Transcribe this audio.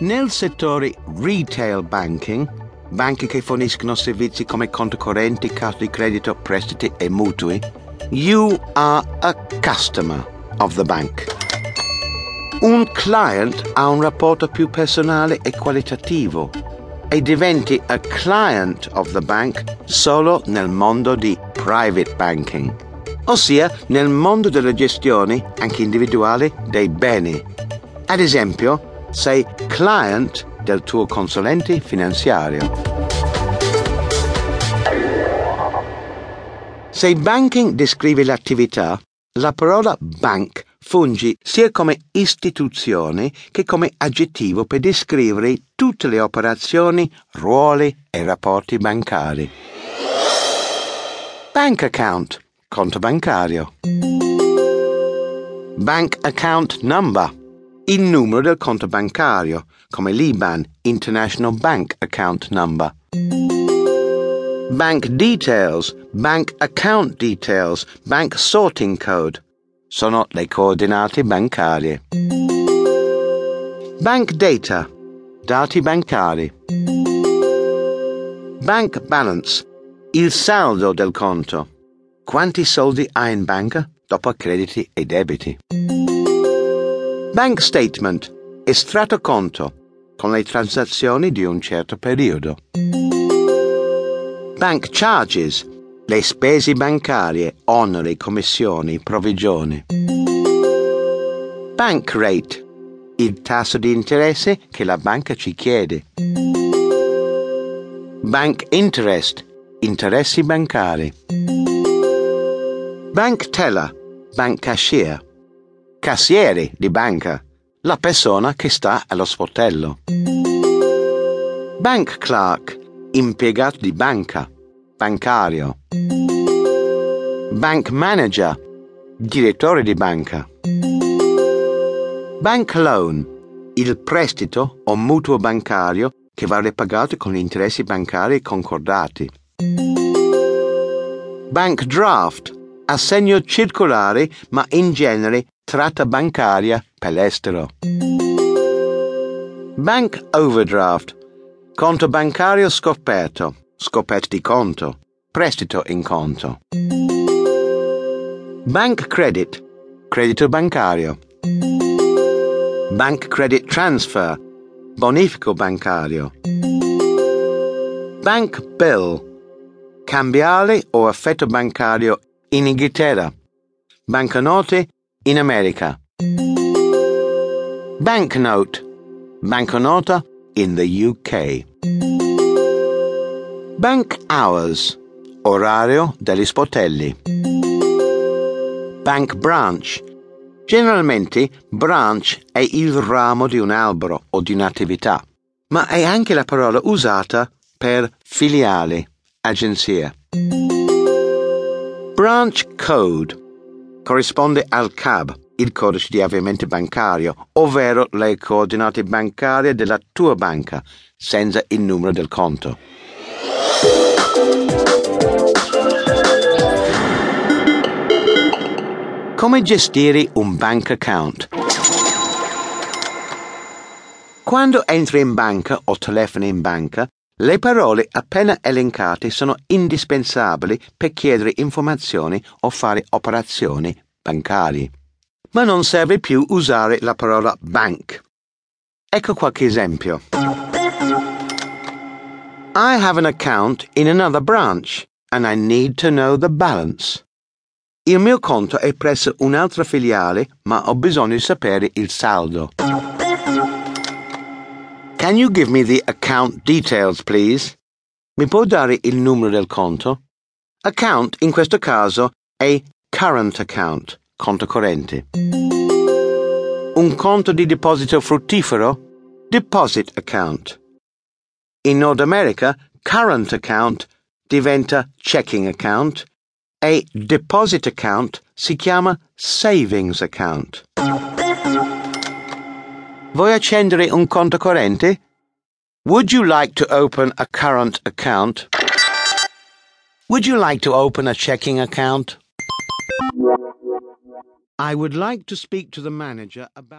Nel settore retail banking, banche che forniscono servizi come conto correnti, carte di credito, prestiti e mutui, you are a customer of the bank. Un client ha un rapporto più personale e qualitativo e diventi a client of the bank solo nel mondo di private banking, ossia nel mondo della gestione anche individuale dei beni. Ad esempio, sei client del tuo consulente finanziario. Se banking descrive l'attività, la parola bank fungi sia come istituzione che come aggettivo per descrivere tutte le operazioni, ruoli e rapporti bancari. Bank account, conto bancario. Bank account number, il numero del conto bancario, come l'IBAN, International Bank Account Number. Bank details, bank account details, bank sorting code sono le coordinate bancarie. Bank data, dati bancari. Bank balance, il saldo del conto. Quanti soldi hai in banca dopo crediti e debiti? Bank statement, estratto conto, con le transazioni di un certo periodo. Bank charges, le spese bancarie, oneri, commissioni, provvigioni. Bank rate, il tasso di interesse che la banca ci chiede. Bank interest, interessi bancari. Bank teller, bank cashier. Cassiere di banca, la persona che sta allo sportello. Bank clerk, impiegato di banca bancario. Bank manager, direttore di banca. Bank loan, il prestito o mutuo bancario che va ripagato con gli interessi bancari concordati. Bank draft, assegno circolare ma in genere tratta bancaria per l'estero. Bank overdraft, conto bancario scoperto scoperto di conto, prestito in conto. Bank credit, credito bancario. Bank credit transfer, bonifico bancario. Bank bill, cambiale o affetto bancario in Inghilterra. Banconote in America. Banknote, banconota in the UK. Bank hours, orario degli sportelli. Bank branch. Generalmente branch è il ramo di un albero o di un'attività, ma è anche la parola usata per filiale, agenzia. Branch code corrisponde al CAB, il codice di avviamento bancario, ovvero le coordinate bancarie della tua banca, senza il numero del conto. Come gestire un bank account? Quando entri in banca o telefoni in banca, le parole appena elencate sono indispensabili per chiedere informazioni o fare operazioni bancarie. Ma non serve più usare la parola bank. Ecco qualche esempio. I have an account in another branch and I need to know the balance. Il mio conto è presso un'altra filiale, ma ho bisogno di sapere il saldo. Can you give me the account details, please? Mi può dare il numero del conto? Account in questo caso è current account, conto corrente. Un conto di deposito fruttifero? Deposit account. In Nord America, current account diventa checking account a deposit account si chiama savings account. Vuoi accendere un conto corrente? Would you like to open a current account? Would you like to open a checking account? I would like to speak to the manager about